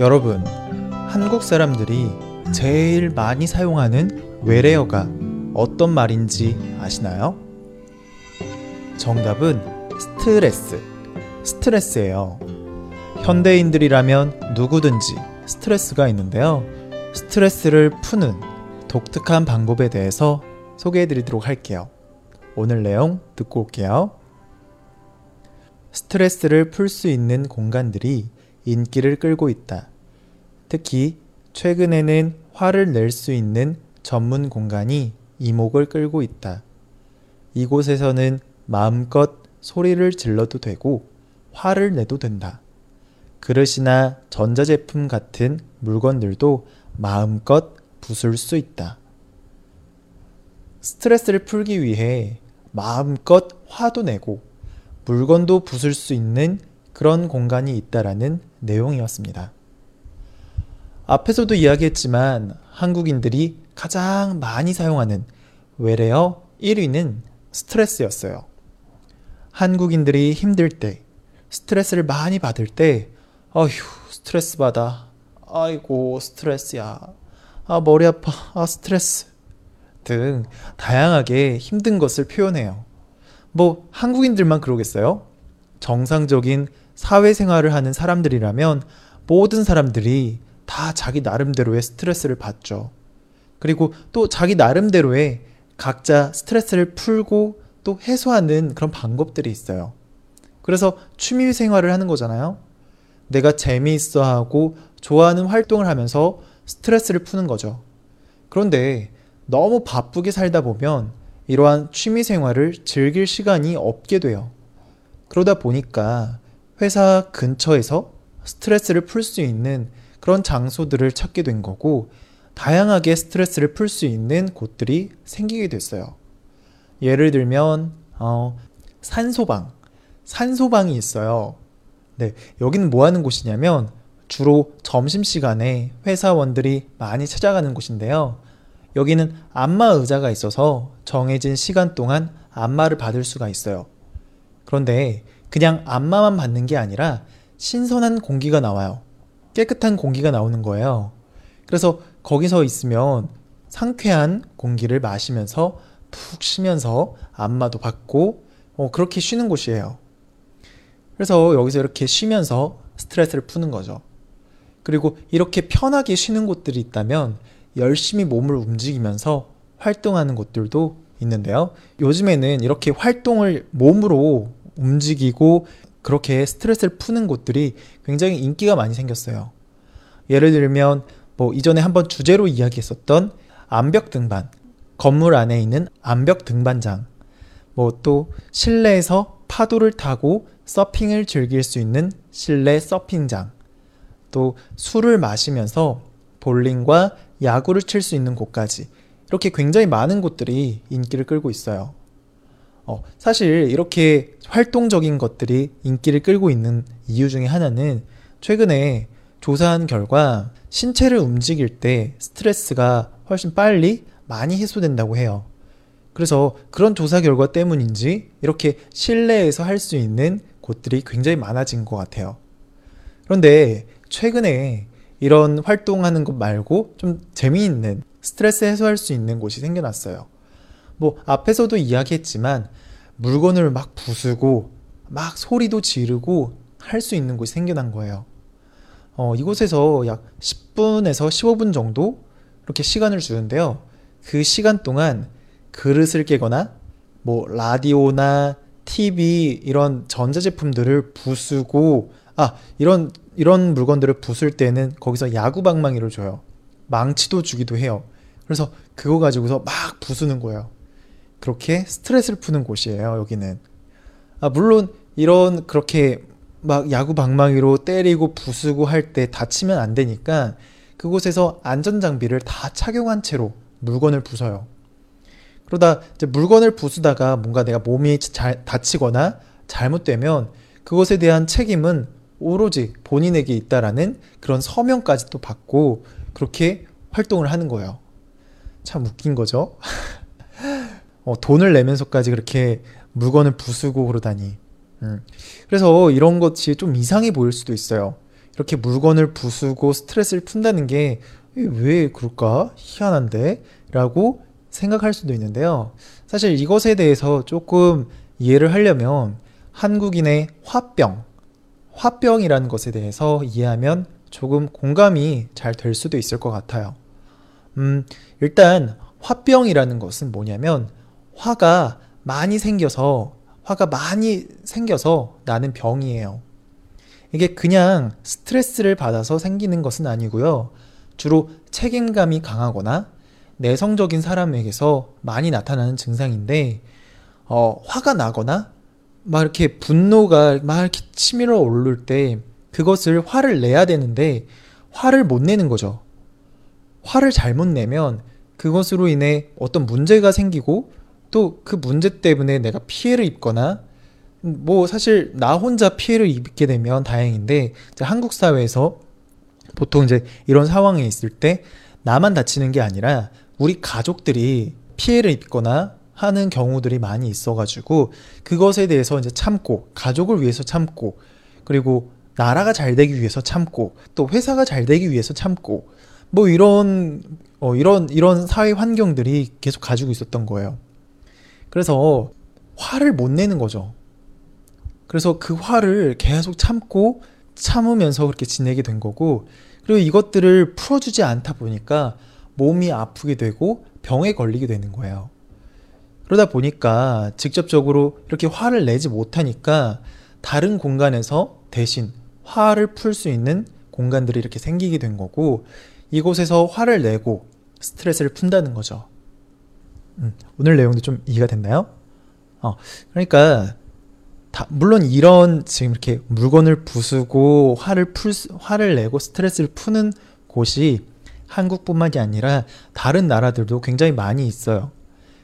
여러분, 한국 사람들이 제일 많이 사용하는 외래어가 어떤 말인지 아시나요? 정답은 스트레스. 스트레스예요. 현대인들이라면 누구든지 스트레스가 있는데요. 스트레스를 푸는 독특한 방법에 대해서 소개해 드리도록 할게요. 오늘 내용 듣고 올게요. 스트레스를 풀 수 있는 공간들이 인기를 끌고 있다. 특히 최근에는 화를 낼 수 있는 전문 공간이 이목을 끌고 있다. 이곳에서는 마음껏 소리를 질러도 되고 화를 내도 된다. 그릇이나 전자제품 같은 물건들도 마음껏 부술 수 있다. 스트레스를 풀기 위해 마음껏 화도 내고 물건도 부술 수 있는 그런 공간이 있다라는 내용이었습니다. 앞에서도 이야기했지만 한국인들이 가장 많이 사용하는 외래어 1위는 스트레스였어요. 한국인들이 힘들 때, 스트레스를 많이 받을 때, 어휴, 스트레스 받아. 아이고, 스트레스야. 아, 머리 아파. 아, 스트레스. 등 다양하게 힘든 것을 표현해요. 뭐, 한국인들만 그러겠어요? 정상적인 사회생활을 하는 사람들이라면 모든 사람들이 다 자기 나름대로의 스트레스를 받죠. 그리고 또 자기 나름대로의 각자 스트레스를 풀고 또 해소하는 그런 방법들이 있어요. 그래서 취미 생활을 하는 거잖아요. 내가 재미있어 하고 좋아하는 활동을 하면서 스트레스를 푸는 거죠. 그런데 너무 바쁘게 살다 보면 이러한 취미 생활을 즐길 시간이 없게 돼요. 그러다 보니까 회사 근처에서 스트레스를 풀 수 있는 그런 장소들을 찾게 된 거고, 다양하게 스트레스를 풀 수 있는 곳들이 생기게 됐어요. 예를 들면, 어, 산소방. 산소방이 있어요. 네, 여기는 뭐 하는 곳이냐면 주로 점심시간에 회사원들이 많이 찾아가는 곳인데요. 여기는 안마 의자가 있어서 정해진 시간 동안 안마를 받을 수가 있어요. 그런데 그냥 안마만 받는 게 아니라 신선한 공기가 나와요. 깨끗한 공기가 나오는 거예요. 그래서 거기서 있으면 상쾌한 공기를 마시면서 푹 쉬면서 안마도 받고 어, 그렇게 쉬는 곳이에요. 그래서 여기서 이렇게 쉬면서 스트레스를 푸는 거죠. 그리고 이렇게 편하게 쉬는 곳들이 있다면 열심히 몸을 움직이면서 활동하는 곳들도 있는데요. 요즘에는 이렇게 활동을 몸으로 움직이고 그렇게 스트레스를 푸는 곳들이 굉장히 인기가 많이 생겼어요. 예를 들면 뭐 이전에 한번 주제로 이야기했었던 암벽 등반, 건물 안에 있는 암벽 등반장, 뭐 또 실내에서 파도를 타고 서핑을 즐길 수 있는 실내 서핑장, 또 술을 마시면서 볼링과 야구를 칠 수 있는 곳까지 이렇게 굉장히 많은 곳들이 인기를 끌고 있어요. 어, 사실 이렇게 활동적인 것들이 인기를 끌고 있는 이유 중에 하나는 최근에 조사한 결과 신체를 움직일 때 스트레스가 훨씬 빨리 많이 해소된다고 해요. 그래서 그런 조사 결과 때문인지 이렇게 실내에서 할 수 있는 곳들이 굉장히 많아진 것 같아요. 그런데 최근에 이런 활동하는 것 말고 좀 재미있는 스트레스 해소할 수 있는 곳이 생겨났어요. 뭐 앞에서도 이야기했지만 물건을 막 부수고 막 소리도 지르고 할 수 있는 곳이 생겨난 거예요. 어, 이곳에서 약 10분에서 15분 정도 이렇게 시간을 주는데요. 그 시간 동안 그릇을 깨거나 뭐 라디오나 TV 이런 전자제품들을 부수고 아 이런 이런 물건들을 부술 때는 거기서 야구 방망이를 줘요. 망치도 주기도 해요. 그래서 그거 가지고서 막 부수는 거예요. 그렇게 스트레스를 푸는 곳이에요. 여기는 아 물론 이런 그렇게 막 야구 방망이로 때리고 부수고 할 때 다치면 안 되니까 그곳에서 안전 장비를 다 착용한 채로 물건을 부숴요. 그러다 이제 물건을 부수다가 뭔가 내가 몸이 잘 다치거나 잘못되면 그것에 대한 책임은 오로지 본인에게 있다라는 그런 서명까지 또 받고 그렇게 활동을 하는 거예요. 참 웃긴 거죠. 어, 돈을 내면서까지 그렇게 물건을 부수고 그러다니. 음. 그래서 이런 것이 좀 이상해 보일 수도 있어요. 이렇게 물건을 부수고 스트레스를 푼다는 게 왜 그럴까? 희한한데? 라고 생각할 수도 있는데요. 사실 이것에 대해서 조금 이해를 하려면 한국인의 화병, 화병이라는 것에 대해서 이해하면 조금 공감이 잘 될 수도 있을 것 같아요. 음, 일단 화병이라는 것은 뭐냐면 화가 많이 생겨서 화가 많이 생겨서 나는 병이에요. 이게 그냥 스트레스를 받아서 생기는 것은 아니고요. 주로 책임감이 강하거나 내성적인 사람에게서 많이 나타나는 증상인데, 어, 화가 나거나 막 이렇게 분노가 막 이렇게 치밀어 오를 때 그것을 화를 내야 되는데 화를 못 내는 거죠. 화를 잘못 내면 그것으로 인해 어떤 문제가 생기고 또 그 문제 때문에 내가 피해를 입거나 뭐 사실 나 혼자 피해를 입게 되면 다행인데 한국 사회에서 보통 이제 이런 상황에 있을 때 나만 다치는 게 아니라 우리 가족들이 피해를 입거나 하는 경우들이 많이 있어가지고 그것에 대해서 이제 참고 가족을 위해서 참고 그리고 나라가 잘 되기 위해서 참고 또 회사가 잘 되기 위해서 참고 뭐 이런 어 이런 이런 사회 환경들이 계속 가지고 있었던 거예요. 그래서 화를 못 내는 거죠. 그래서 그 화를 계속 참고 참으면서 그렇게 지내게 된 거고 그리고 이것들을 풀어주지 않다 보니까 몸이 아프게 되고 병에 걸리게 되는 거예요. 그러다 보니까 직접적으로 이렇게 화를 내지 못하니까 다른 공간에서 대신 화를 풀 수 있는 공간들이 이렇게 생기게 된 거고 이곳에서 화를 내고 스트레스를 푼다는 거죠. 음, 오늘 내용도 좀 이해가 됐나요? 어, 그러니까 다, 물론 이런 지금 이렇게 물건을 부수고 화를 풀 화를 내고 스트레스를 푸는 곳이 한국뿐만이 아니라 다른 나라들도 굉장히 많이 있어요.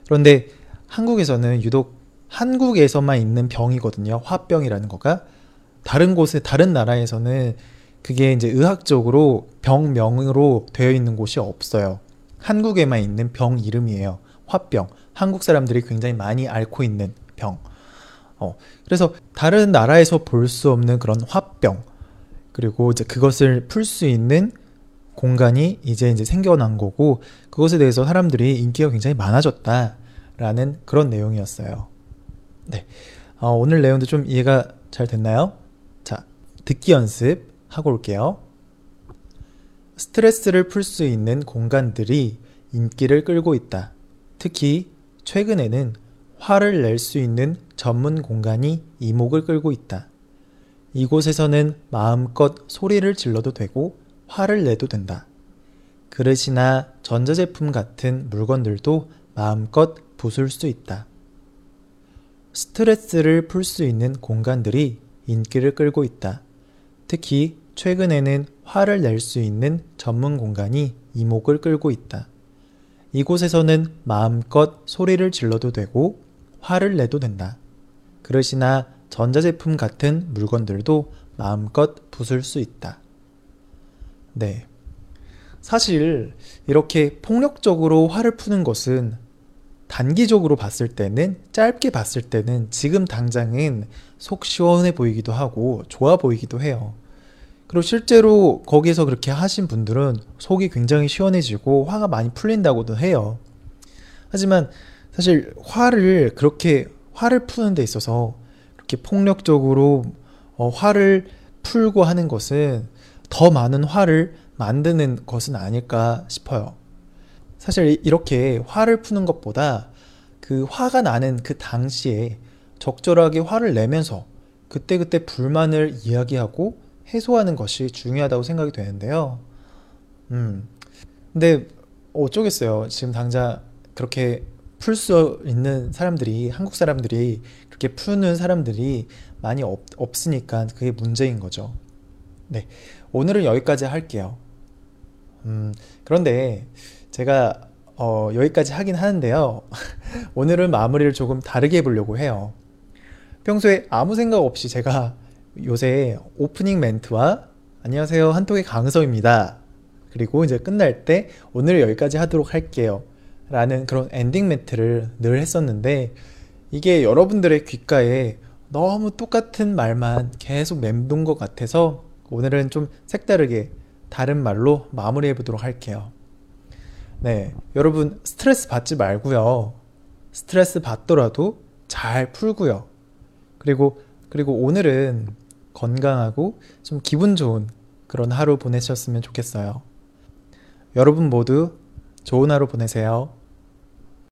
그런데 한국에서는 유독 한국에서만 있는 병이거든요. 화병이라는 거가 다른 곳에 다른 나라에서는 그게 이제 의학적으로 병명으로 되어 있는 곳이 없어요. 한국에만 있는 병 이름이에요. 화병. 한국 사람들이 굉장히 많이 앓고 있는 병. 어, 그래서 다른 나라에서 볼 수 없는 그런 화병. 그리고 이제 그것을 풀 수 있는 공간이 이제 이제 생겨난 거고 그것에 대해서 사람들이 인기가 굉장히 많아졌다라는 그런 내용이었어요. 네. 어, 오늘 내용도 좀 이해가 잘 됐나요? 자, 듣기 연습 하고 올게요. 스트레스를 풀 수 있는 공간들이 인기를 끌고 있다. 특히 최근에는 화를 낼 수 있는 전문 공간이 이목을 끌고 있다. 이곳에서는 마음껏 소리를 질러도 되고 화를 내도 된다. 그릇이나 전자제품 같은 물건들도 마음껏 부술 수 있다. 스트레스를 풀 수 있는 공간들이 인기를 끌고 있다. 특히 최근에는 화를 낼 수 있는 전문 공간이 이목을 끌고 있다. 이곳에서는 마음껏 소리를 질러도 되고 화를 내도 된다. 그릇이나 전자제품 같은 물건들도 마음껏 부술 수 있다. 네. 사실 이렇게 폭력적으로 화를 푸는 것은 단기적으로 봤을 때는 짧게 봤을 때는 지금 당장은 속 시원해 보이기도 하고 좋아 보이기도 해요. 그리고 실제로 거기서 그렇게 하신 분들은 속이 굉장히 시원해지고 화가 많이 풀린다고도 해요. 하지만 사실 화를 그렇게 화를 푸는 데 있어서 그렇게 폭력적으로 어, 화를 풀고 하는 것은 더 많은 화를 만드는 것은 아닐까 싶어요. 사실 이렇게 화를 푸는 것보다 그 화가 나는 그 당시에 적절하게 화를 내면서 그때그때 불만을 이야기하고 해소하는 것이 중요하다고 생각이 되는데요. 음. 근데 어쩌겠어요. 지금 당장 그렇게 풀 수 있는 사람들이, 한국 사람들이, 그렇게 푸는 사람들이 많이 없, 없으니까 그게 문제인 거죠. 네. 오늘은 여기까지 할게요. 음, 그런데 제가 어, 여기까지 하긴 하는데요. 오늘은 마무리를 조금 다르게 해보려고 해요. 평소에 아무 생각 없이 제가 요새 오프닝 멘트와 안녕하세요 한톡의 강서입니다. 그리고 이제 끝날 때 오늘 여기까지 하도록 할게요. 라는 그런 엔딩 멘트를 늘 했었는데 이게 여러분들의 귓가에 너무 똑같은 말만 계속 맴돈 것 같아서 오늘은 좀 색다르게 다른 말로 마무리해 보도록 할게요. 네, 여러분 스트레스 받지 말고요. 스트레스 받더라도 잘 풀고요. 그리고 그리고 오늘은 건강하고 좀 기분 좋은 그런 하루 보내셨으면 좋겠어요. 여러분 모두 좋은 하루 보내세요.